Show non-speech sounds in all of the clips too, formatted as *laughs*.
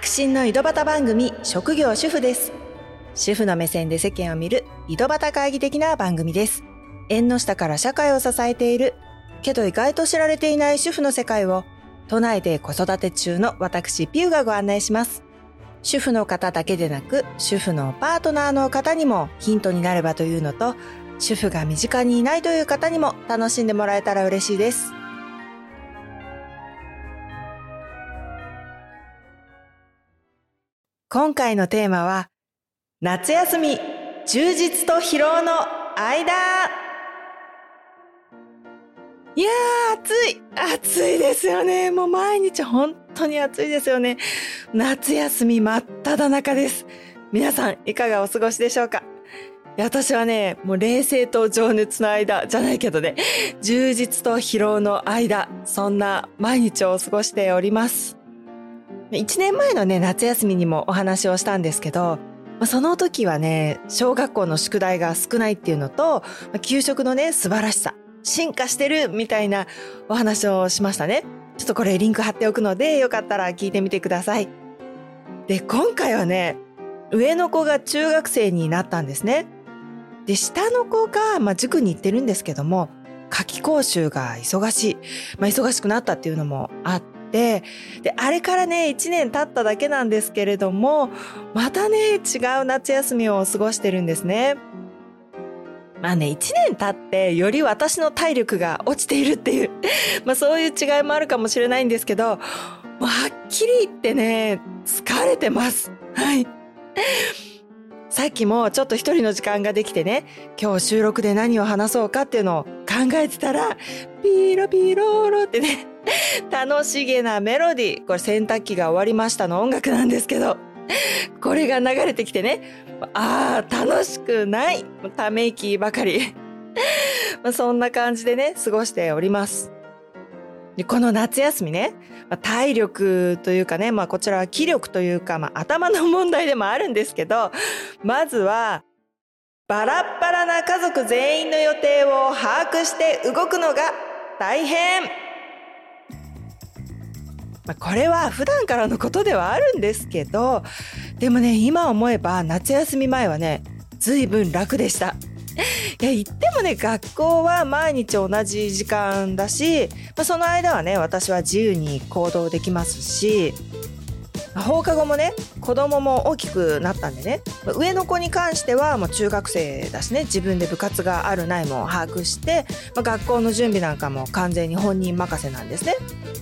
革新の井戸端番組職業主婦です。主婦の目線で世間を見る井戸端会議的な番組です。縁の下から社会を支えているけど意外と知られていない主婦の世界を都内で子育て中の私ピューがご案内します。主婦の方だけでなく主婦のパートナーの方にもヒントになればというのと主婦が身近にいないという方にも楽しんでもらえたら嬉しいです。今回のテーマは、夏休み、充実と疲労の間。いやー、暑い暑いですよね。もう毎日本当に暑いですよね。夏休み真っ只中です。皆さん、いかがお過ごしでしょうか？私はね、もう冷静と情熱の間じゃないけどね、充実と疲労の間、そんな毎日を過ごしております。1年前のね、夏休みにもお話をしたんですけど、その時はね、小学校の宿題が少ないっていうのと、給食のね、素晴らしさ、進化してるみたいなお話をしましたね。ちょっとこれリンク貼っておくので、よかったら聞いてみてください。で、今回はね、上の子が中学生になったんですね。で、下の子が、まあ、塾に行ってるんですけども、夏期講習が忙しい。まあ、忙しくなったっていうのもあってて、で、あれからね、1年経っただけなんですけれども、またね、違う夏休みを過ごしてるんですね。まあね、1年経ってより私の体力が落ちているっていう、*laughs* まあそういう違いもあるかもしれないんですけど、はっきり言ってね、疲れてます。はい。さっきもちょっと一人の時間ができてね、今日収録で何を話そうかっていうのを考えてたら、ピーロピーローロってね、楽しげなメロディー。これ洗濯機が終わりましたの音楽なんですけど、これが流れてきてね、ああ、楽しくない。ため息ばかり。*laughs* そんな感じでね、過ごしております。でこの夏休みね、体力というかね、まあこちらは気力というか、まあ頭の問題でもあるんですけど、まずは、バラッバラな家族全員の予定を把握して動くのが大変まあ、これは普段からのことではあるんですけど、でもね、今思えば夏休み前はね、随分楽でした。いや、言ってもね、学校は毎日同じ時間だし、まあ、その間はね、私は自由に行動できますし、放課後もね子供も大きくなったんでね上の子に関してはもう中学生だしね自分で部活があるないも把握して、まあ、学校の準備なんかも完全に本人任せなんですね。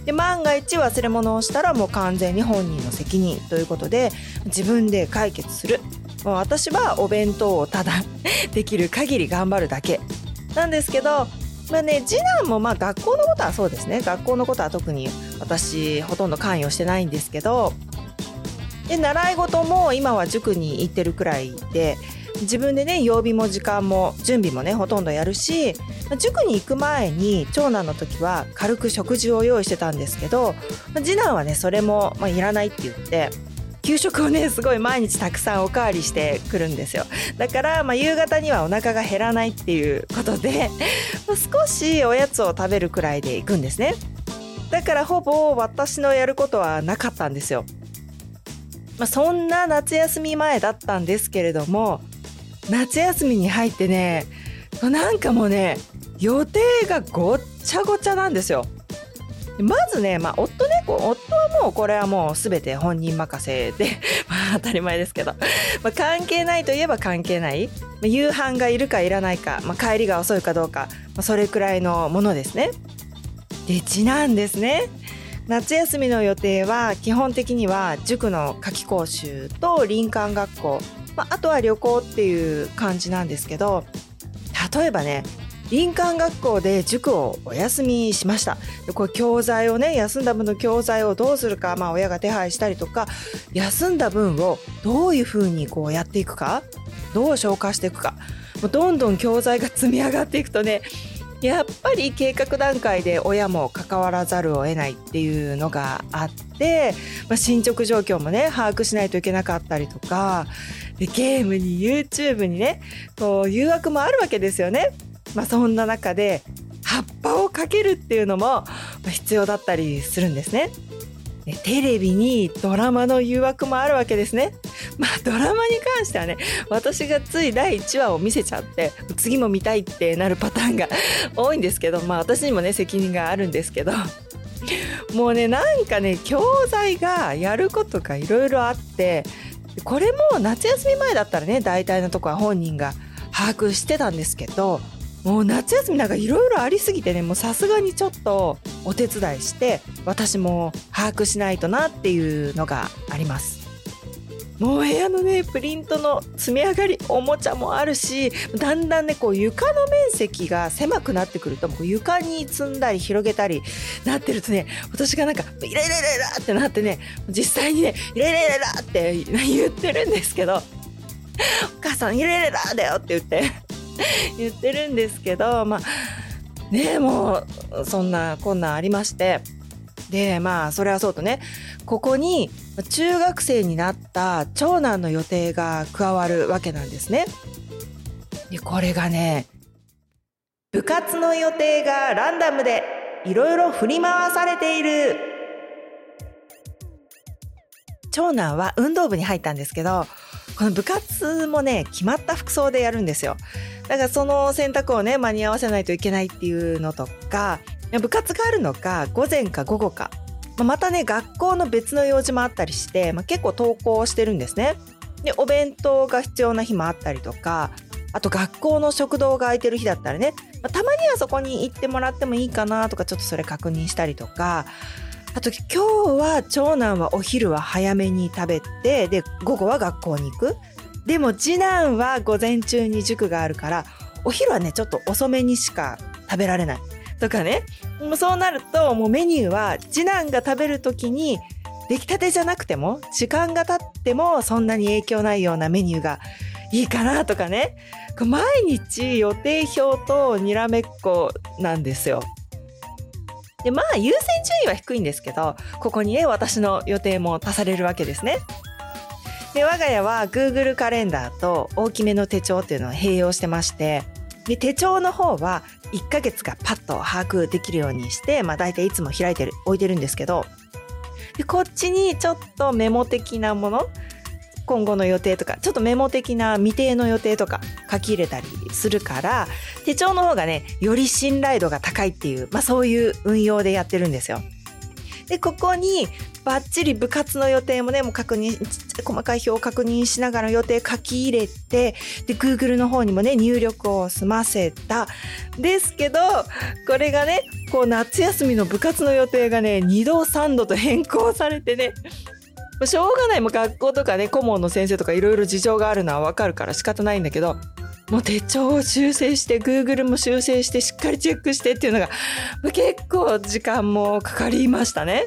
で万が一忘れ物をしたらもう完全に本人の責任ということで自分で解決する。もう私はお弁当をただ *laughs* できる限り頑張るだけなんですけどまあね、次男もまあ学校のことはそうですね学校のことは特に私ほとんど関与してないんですけどで習い事も今は塾に行ってるくらいで自分でね曜日も時間も準備もねほとんどやるし塾に行く前に長男の時は軽く食事を用意してたんですけど次男はねそれも、まあ、いらないって言って給食をねすごい毎日たくさんおかわりしてくるんですよ。だから、まあ、夕方にはお腹が減らないっていうことで、少しおやつを食べるくらいで行くんですね。だからほぼ私のやることはなかったんですよ。まあ、そんな夏休み前だったんですけれども夏休みに入ってねなんかもうね予定がごっちゃごちゃなんですよ。まずね、まあ、夫ね、夫はもうこれはもう全て本人任せで、*laughs* まあ当たり前ですけど、まあ、関係ないといえば関係ない、まあ、夕飯がいるかいらないか、まあ、帰りが遅いかどうか、まあ、それくらいのものですね。で、次男ですね。夏休みの予定は基本的には塾の夏期講習と林間学校、まあ、あとは旅行っていう感じなんですけど例えばね林間学校で塾をお休みしました。これ教材をね休んだ分の教材をどうするか、まあ、親が手配したりとか休んだ分をどういうふうにこうやっていくかどう消化していくかどんどん教材が積み上がっていくとねやっぱり計画段階で親も関わらざるを得ないっていうのがあって、まあ、進捗状況もね把握しないといけなかったりとかでゲームに YouTube にねこう誘惑もあるわけですよね。まあ、そんな中で葉っぱをかけるっていうのも必要だったりするんですね。テレビにドラマの誘惑もあるわけですね。まあドラマに関してはね私がつい第1話を見せちゃって次も見たいってなるパターンが *laughs* 多いんですけどまあ私にもね責任があるんですけどもうねなんかね教材がやることがいろいろあってこれも夏休み前だったらね大体のとこは本人が把握してたんですけどもう夏休みなんかいろいろありすぎてねもうさすがにちょっとお手伝いして私も把握しないとなっていうのがあります。もう部屋のねプリントの積み上がりおもちゃもあるしだんだんねこう床の面積が狭くなってくるともう床に積んだり広げたりなってるとね私がなんかイライライライラってなってね実際にねイライライライラって *laughs* 言ってるんですけどお母さんイライライラだよって言って *laughs* 言ってるんですけどまあねもうそんなこんなんありましてでまあそれはそうとねここに中学生になった長男の予定が加わるわけなんですね。でこれがね部活の予定がランダムでいろいろ振り回されている。長男は運動部に入ったんですけどこの部活もね決まった服装でやるんですよ。だからその選択をね間に合わせないといけないっていうのとか部活があるのか午前か午後か。またね学校の別の用事もあったりして、まあ、結構登校してるんですね。でお弁当が必要な日もあったりとかあと学校の食堂が空いてる日だったらね、まあ、たまにはそこに行ってもらってもいいかなとかちょっとそれ確認したりとかあと今日は長男はお昼は早めに食べてで午後は学校に行くでも次男は午前中に塾があるからお昼はねちょっと遅めにしか食べられないとかねもうそうなるともうメニューは次男が食べる時に出来たてじゃなくても時間が経ってもそんなに影響ないようなメニューがいいかなとかね毎日予定表とにらめっこなんですよ。でまあ優先順位は低いんですけどここにね私の予定も足されるわけですね。で我が家は Google カレンダーと大きめの手帳っていうのを併用してましてで手帳の方は1ヶ月がパッと把握できるようにして、まあ、大体いつも開いてる置いてるんですけどでこっちにちょっとメモ的なもの今後の予定とかちょっとメモ的な未定の予定とか書き入れたりするから手帳の方がねより信頼度が高いっていう、まあ、そういう運用でやってるんですよ。でここにバッチリ部活の予定もね、もう確認、細かい表を確認しながら予定書き入れて、で、Google の方にもね、入力を済ませた。ですけど、これがね、こう夏休みの部活の予定がね、2度3度と変更されてね、しょうがない。もう学校とかね、顧問の先生とかいろいろ事情があるのはわかるから仕方ないんだけど、もう手帳を修正して Google も修正してしっかりチェックしてっていうのが結構時間もかかりましたね。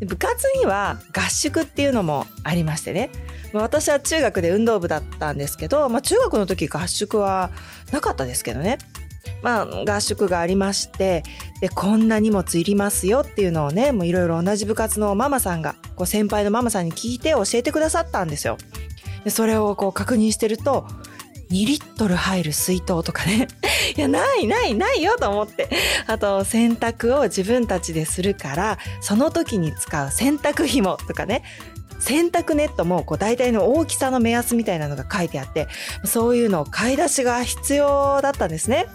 部活には合宿っていうのもありましてね私は中学で運動部だったんですけど、まあ、中学の時合宿はなかったですけどねまあ、合宿がありましてでこんな荷物いりますよっていうのをねいろいろ同じ部活のママさんがこう先輩のママさんに聞いて教えてくださったんですよ。でそれをこう確認してると2リットル入る水筒とかね。*laughs* いやないないないよと思って。あと洗濯を自分たちでするからその時に使う洗濯紐とかね。洗濯ネットもこう大体の大きさの目安みたいなのが書いてあってそういうのを買い出しが必要だったんですね。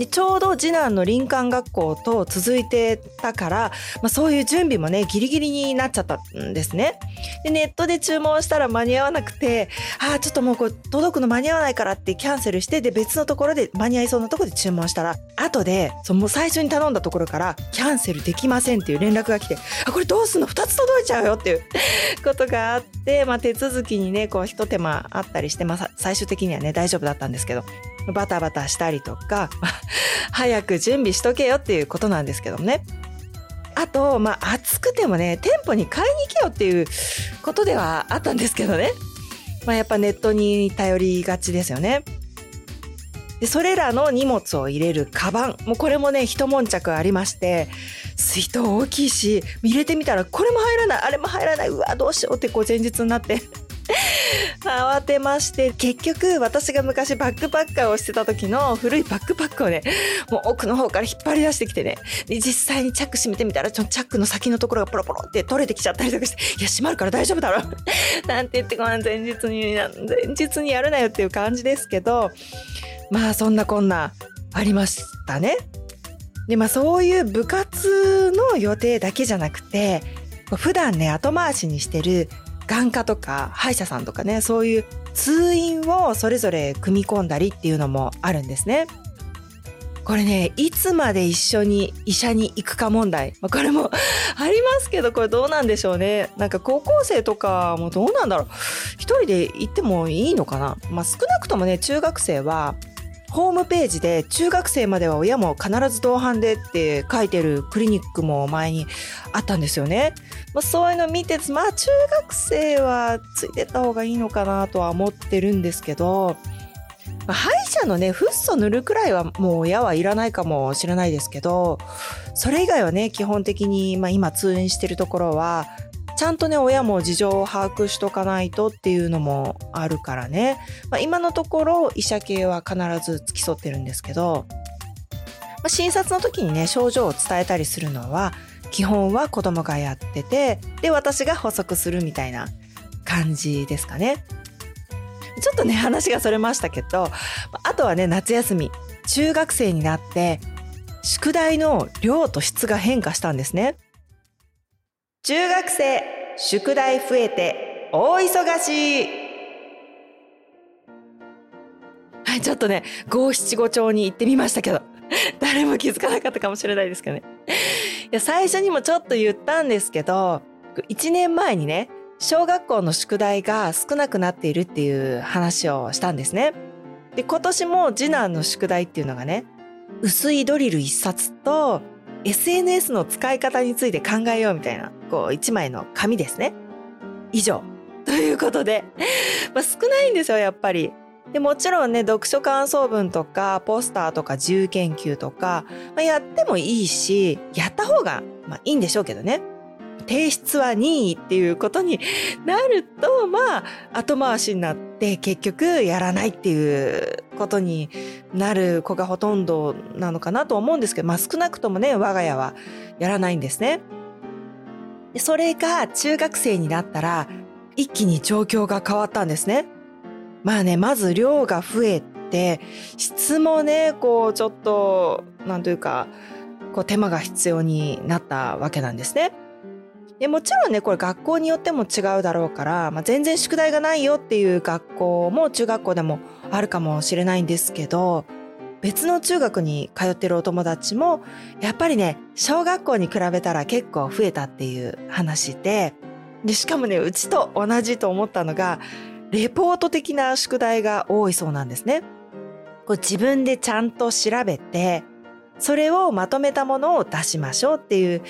でちょうど次男の林間学校と続いてたから、まあ、そういう準備もねギリギリになっちゃったんですね。でネットで注文したら間に合わなくてああちょっともうこう届くの間に合わないからってキャンセルしてで別のところで間に合いそうなところで注文したら後でその最初に頼んだところからキャンセルできませんっていう連絡が来てあこれどうすんの？2つ届いちゃうよっていう *laughs* ことがあって、まあ、手続きにねこう一手間あったりして、まあ、最終的にはね大丈夫だったんですけどバタバタしたりとか、*laughs* 早く準備しとけよっていうことなんですけどもね。あと、まあ、暑くてもね、店舗に買いに行けよっていうことではあったんですけどね。まあ、やっぱネットに頼りがちですよね。で、それらの荷物を入れるカバン。もうこれもね、一悶着ありまして、水筒大きいし、入れてみたらこれも入らない、あれも入らない、うわ、どうしようってこう前日になって慌てまして結局私が昔バックパッカーをしてた時の古いバックパックをねもう奥の方から引っ張り出してきてねで実際にチャック閉めてみたらちょチャックの先のところがポロポロって取れてきちゃったりとかして「いや閉まるから大丈夫だろ」*laughs* なんて言ってごめん前日に前日にやるなよっていう感じですけどまあそんなこんなありましたね。でまあそういう部活の予定だけじゃなくて普段ね後回しにしてる眼科とか歯医者さんとかねそういう通院をそれぞれ組み込んだりっていうのもあるんですね。これねいつまで一緒に医者に行くか問題。まこれも *laughs* ありますけどこれどうなんでしょうね。なんか高校生とかもどうなんだろう。一人で行ってもいいのかな。まあ少なくともね中学生はホームページで中学生までは親も必ず同伴でって書いてるクリニックも前にあったんですよね。まあ、そういうの見てまあ中学生はついてった方がいいのかなとは思ってるんですけど、まあ、歯医者のねフッ素塗るくらいはもう親はいらないかもしれないですけどそれ以外はね基本的に、まあ、今通院してるところはちゃんとね親も事情を把握しとかないとっていうのもあるからね、まあ、今のところ医者系は必ず付き添ってるんですけど、まあ、診察の時にね症状を伝えたりするのは基本は子供がやっててで私が補足するみたいな感じですかね。ちょっとね話がそれましたけどあとはね夏休み中学生になって宿題の量と質が変化したんですね。中学生宿題増えて大忙し。はいちょっとね五七五調に行ってみましたけど。*laughs* 誰も気づかなかったかもしれないですけどね。いや最初にもちょっと言ったんですけど1年前にね小学校の宿題が少なくなっているっていう話をしたんですね。で今年も次男の宿題っていうのがね薄いドリル1冊と SNS の使い方について考えようみたいな、こう、一枚の紙ですね。以上。*laughs* ということで、*laughs* まあ、少ないんですよ、やっぱり。でもちろんね、読書感想文とか、ポスターとか、自由研究とか、まあ、やってもいいし、やった方が、まあ、いいんでしょうけどね。提出は任意っていうことになると、まあ、後回しになって結局やらないっていうことになる子がほとんどなのかなと思うんですけど、まあ少なくともね、我が家はやらないんですね。それが中学生になったら、一気に状況が変わったんですね。まあね、まず量が増えて、質もね、こうちょっと、なんというか、こう手間が必要になったわけなんですね。でもちろんねこれ学校によっても違うだろうから、まあ、全然宿題がないよっていう学校も中学校でもあるかもしれないんですけど別の中学に通ってるお友達もやっぱりね小学校に比べたら結構増えたっていう話ででしかもねうちと同じと思ったのがレポート的な宿題が多いそうなんですね。こう自分でちゃんと調べてそれをまとめたものを出しましょうっていう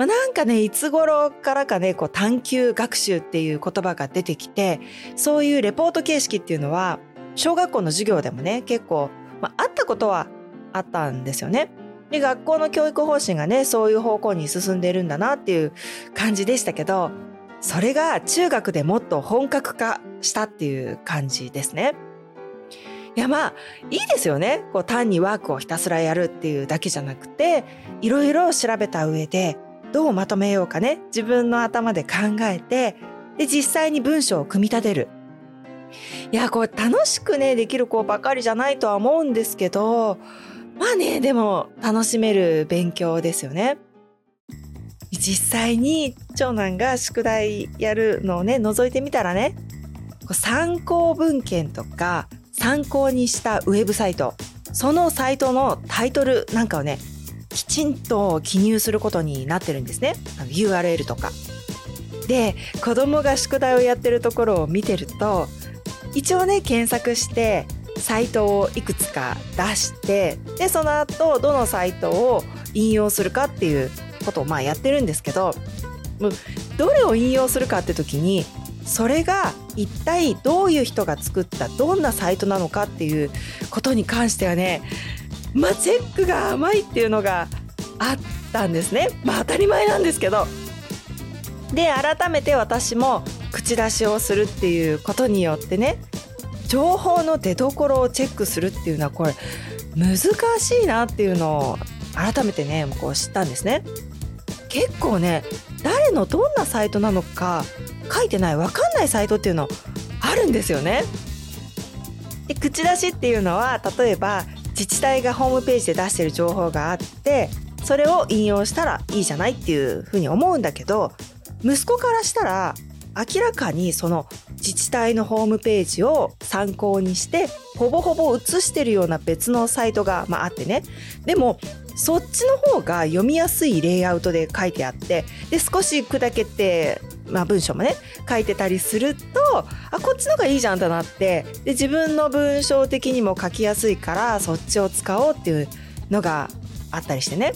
まあ、なんかねいつ頃からかねこう探究学習っていう言葉が出てきてそういうレポート形式っていうのは小学校の授業でもね結構、まあ、あったことはあったんですよね。で学校の教育方針がねそういう方向に進んでるんだなっていう感じでしたけどそれが中学でもっと本格化したっていう感じですね。いやまあいいですよねこう単にワークをひたすらやるっていうだけじゃなくていろいろ調べた上でどうまとめようかね自分の頭で考えてで実際に文章を組み立てるいやこれ楽しくねできる子ばかりじゃないとは思うんですけどまあねでも楽しめる勉強ですよね。実際に長男が宿題やるのをね覗いてみたらね参考文献とか参考にしたウェブサイトそのサイトのタイトルなんかをねきちんと記入することになってるんですねあの URL とか。で子供が宿題をやってるところを見てると一応ね検索してサイトをいくつか出してでその後どのサイトを引用するかっていうことをまあやってるんですけどどれを引用するかって時にそれが一体どういう人が作ったどんなサイトなのかっていうことに関してはねまあ、チェックが甘いっていうのがあったんですね。まあ当たり前なんですけど。で改めて私も口出しをするっていうことによってね情報の出どころをチェックするっていうのはこれ難しいなっていうのを改めてねこう知ったんですね。結構ね誰のどんなサイトなのか書いてない分かんないサイトっていうのあるんですよね。で口出しっていうのは例えば自治体がホームページで出してる情報があってそれを引用したらいいじゃないっていうふうに思うんだけど息子からしたら明らかにその自治体のホームページを参考にしてほぼほぼ写してるような別のサイトが、まあ、あってね。でもそっちの方が読みやすいレイアウトで書いてあってで少し砕けて、まあ、文章もね書いてたりするとあこっちの方がいいじゃんとなってで自分の文章的にも書きやすいからそっちを使おうっていうのがあったりしてね。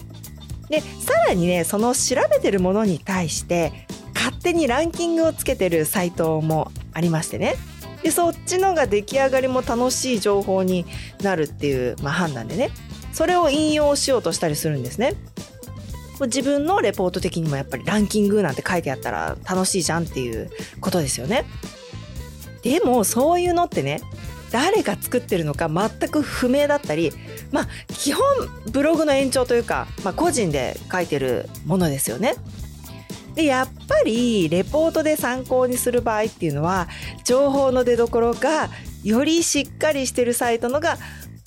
でさらにねその調べてるものに対して勝手にランキングをつけてるサイトもありましてね。でそっちのが出来上がりも楽しい情報になるっていう、まあ、判断でね。それを引用しようとしたりするんですね。自分のレポート的にもやっぱりランキングなんて書いてあったら楽しいじゃんっていうことですよね。でもそういうのってね誰が作ってるのか全く不明だったりまあ基本ブログの延長というか、まあ、個人で書いてるものですよね。でやっぱりレポートで参考にする場合っていうのは情報の出どころがよりしっかりしてるサイトのが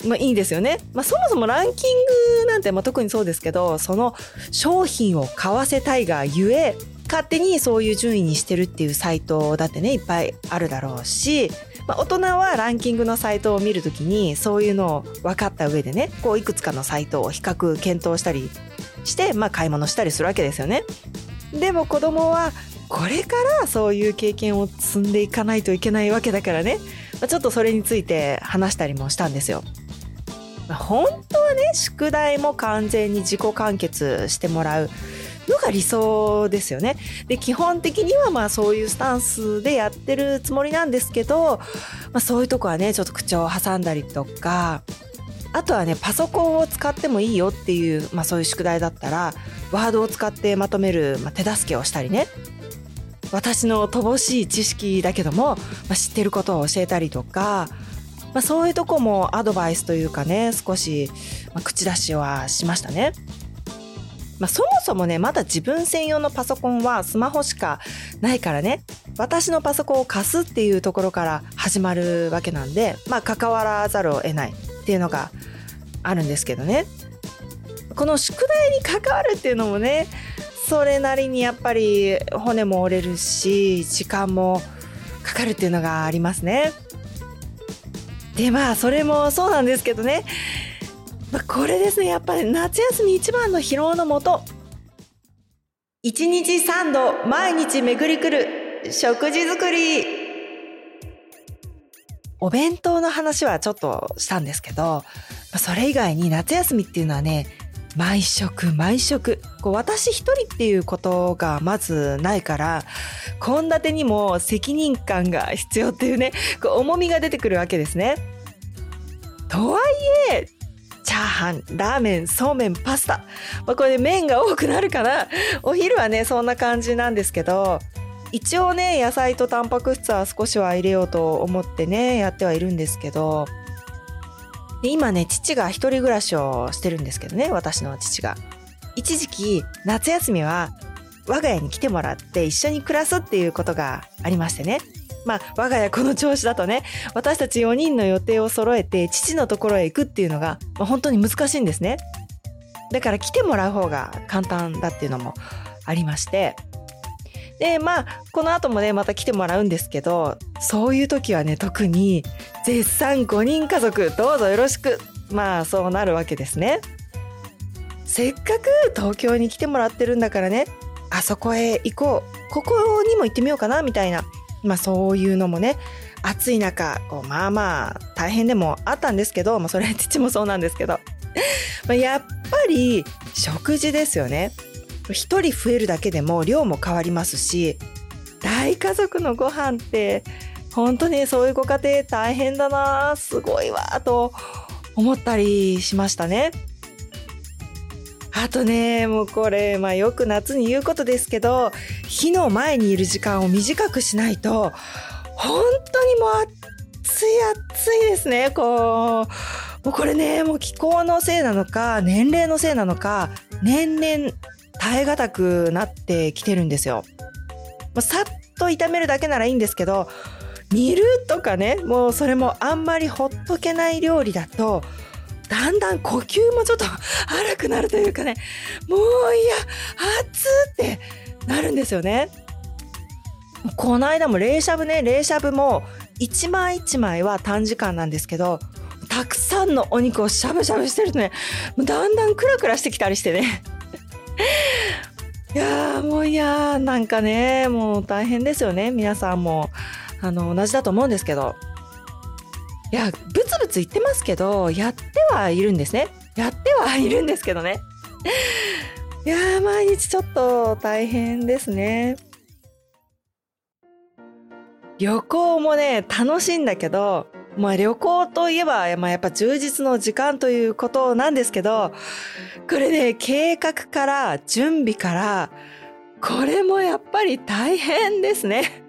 まあ、いいんですよね。まあ、そもそもランキングなんて、まあ、特にそうですけどその商品を買わせたいがゆえ勝手にそういう順位にしてるっていうサイトだってねいっぱいあるだろうし、まあ、大人はランキングのサイトを見るときにそういうのを分かった上でねこういくつかのサイトを比較検討したりして、まあ、買い物したりするわけですよね。でも子供はこれからそういう経験を積んでいかないといけないわけだからね、まあ、ちょっとそれについて話したりもしたんですよ。本当はね宿題も完全に自己完結してもらうのが理想ですよね。で基本的にはまあそういうスタンスでやってるつもりなんですけど、まあ、そういうとこはねちょっと口調を挟んだりとかあとはねパソコンを使ってもいいよっていう、まあ、そういう宿題だったらワードを使ってまとめる、まあ、手助けをしたりね私の乏しい知識だけども、まあ、知ってることを教えたりとかまあ、そういうとこもアドバイスというかね少し、まあ、口出しはしましたね。まあ、そもそもねまだ自分専用のパソコンはスマホしかないからね私のパソコンを貸すっていうところから始まるわけなんでまあ関わらざるを得ないっていうのがあるんですけどねこの宿題に関わるっていうのもねそれなりにやっぱり骨も折れるし時間もかかるっていうのがありますね。でまあそれもそうなんですけどね、まあ、これですねやっぱり夏休み一番の疲労のもと一日三度毎日巡りくる食事作り。お弁当の話はちょっとしたんですけど、まあ、それ以外に夏休みっていうのはね毎食毎食。こう私一人っていうことがまずないから献立にも責任感が必要っていうねこう重みが出てくるわけですね。とはいえチャーハンラーメンそうめんパスタ、まあ、これで麺が多くなるかな。お昼はねそんな感じなんですけど一応ね野菜とタンパク質は少しは入れようと思ってねやってはいるんですけどで今ね父が一人暮らしをしてるんですけどね私の父が。一時期夏休みは我が家に来てもらって一緒に暮らすっていうことがありましてね。まあ我が家この調子だとね私たち4人の予定を揃えて父のところへ行くっていうのが、まあ、本当に難しいんですね。だから来てもらう方が簡単だっていうのもありまして。でまあこの後もねまた来てもらうんですけどそういう時はね特に絶賛5人家族どうぞよろしくまあそうなるわけですね。せっかく東京に来てもらってるんだからねあそこへ行こうここにも行ってみようかなみたいなまあそういうのもね暑い中こうまあまあ大変でもあったんですけど、まあ、それは父もそうなんですけど。*laughs* まやっぱり食事ですよね。1人増えるだけでも量も変わりますし大家族のご飯って本当にそういうご家庭大変だなすごいわと思ったりしましたね。あとね、もうこれ、まあよく夏に言うことですけど、火の前にいる時間を短くしないと、本当にもう暑い暑いですね、こう。もうこれね、もう気候のせいなのか、年齢のせいなのか、年々耐え難くなってきてるんですよ。もうさっと炒めるだけならいいんですけど、煮るとかね、もうそれもあんまりほっとけない料理だと、だんだん呼吸もちょっと荒くなるというかね、もういや、熱ってなるんですよね。この間も冷しゃぶね、冷しゃぶも一枚一枚は短時間なんですけど、たくさんのお肉をしゃぶしゃぶしてるとね、だんだんクラクラしてきたりしてね。*laughs* いやもういやーなんかね、もう大変ですよね。皆さんも、あの、同じだと思うんですけど。いや、ブツブツ言ってますけど、やってはいるんですね。やってはいるんですけどね。いや、毎日ちょっと大変ですね。旅行もね、楽しいんだけど、まあ旅行といえば、まあやっぱ充実の時間ということなんですけど、これね、計画から準備から、これもやっぱり大変ですね。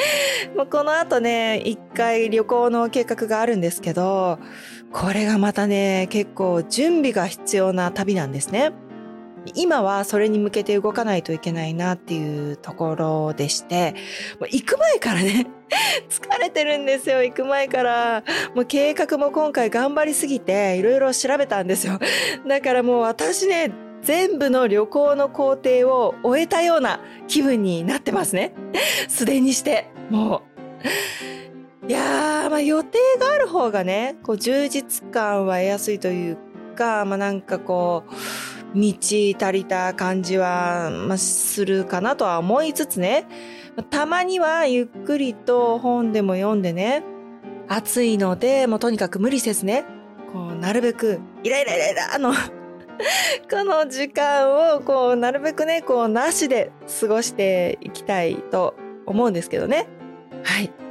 *laughs* もうこの後ね、一回旅行の計画があるんですけど、これがまたね、結構準備が必要な旅なんですね。今はそれに向けて動かないといけないなっていうところでして、行く前からね、*laughs* 疲れてるんですよ、行く前から。もう計画も今回頑張りすぎて、いろいろ調べたんですよ。だからもう私ね、全部の旅行の工程を終えたような気分になってますね。すでにして、もう。いやー、まあ予定がある方がね、こう充実感は得やすいというか、まあなんかこう、道足りた感じは、まあ、するかなとは思いつつね、たまにはゆっくりと本でも読んでね、暑いので、もうとにかく無理せずね、こう、なるべく、イライライライラの *laughs* この時間をこうなるべくねこうなしで過ごしていきたいと思うんですけどね。はい。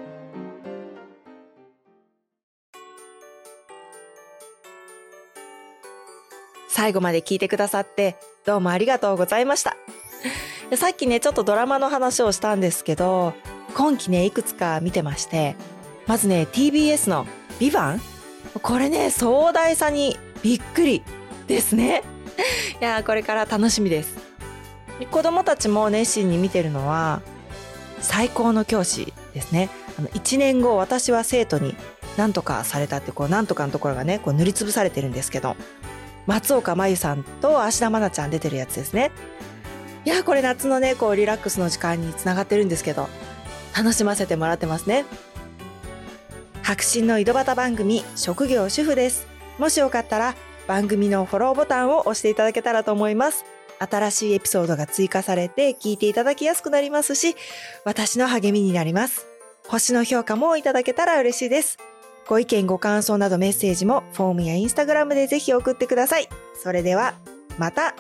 最後まで聞いてくださってどうもありがとうございましたさっきねちょっとドラマの話をしたんですけど今期ねいくつか見てましてまずね TBS の「ビバン？これね壮大さにびっくりですね。*laughs* いやこれから楽しみです。子供たちも熱心に見てるのは最高の教師ですね。あの1年後私は生徒に何とかされたってこう何とかのところがねこう塗りつぶされてるんですけど松岡真優さんと芦田愛菜ちゃん出てるやつですね。いやこれ夏のねこうリラックスの時間につながってるんですけど楽しませてもらってますね。白真の井戸端番組職業主婦です。もしよかったら番組のフォローボタンを押していただけたらと思います。新しいエピソードが追加されて聞いていただきやすくなりますし、私の励みになります。星の評価もいただけたら嬉しいです。ご意見ご感想などメッセージもフォームやインスタグラムでぜひ送ってください。それでは、また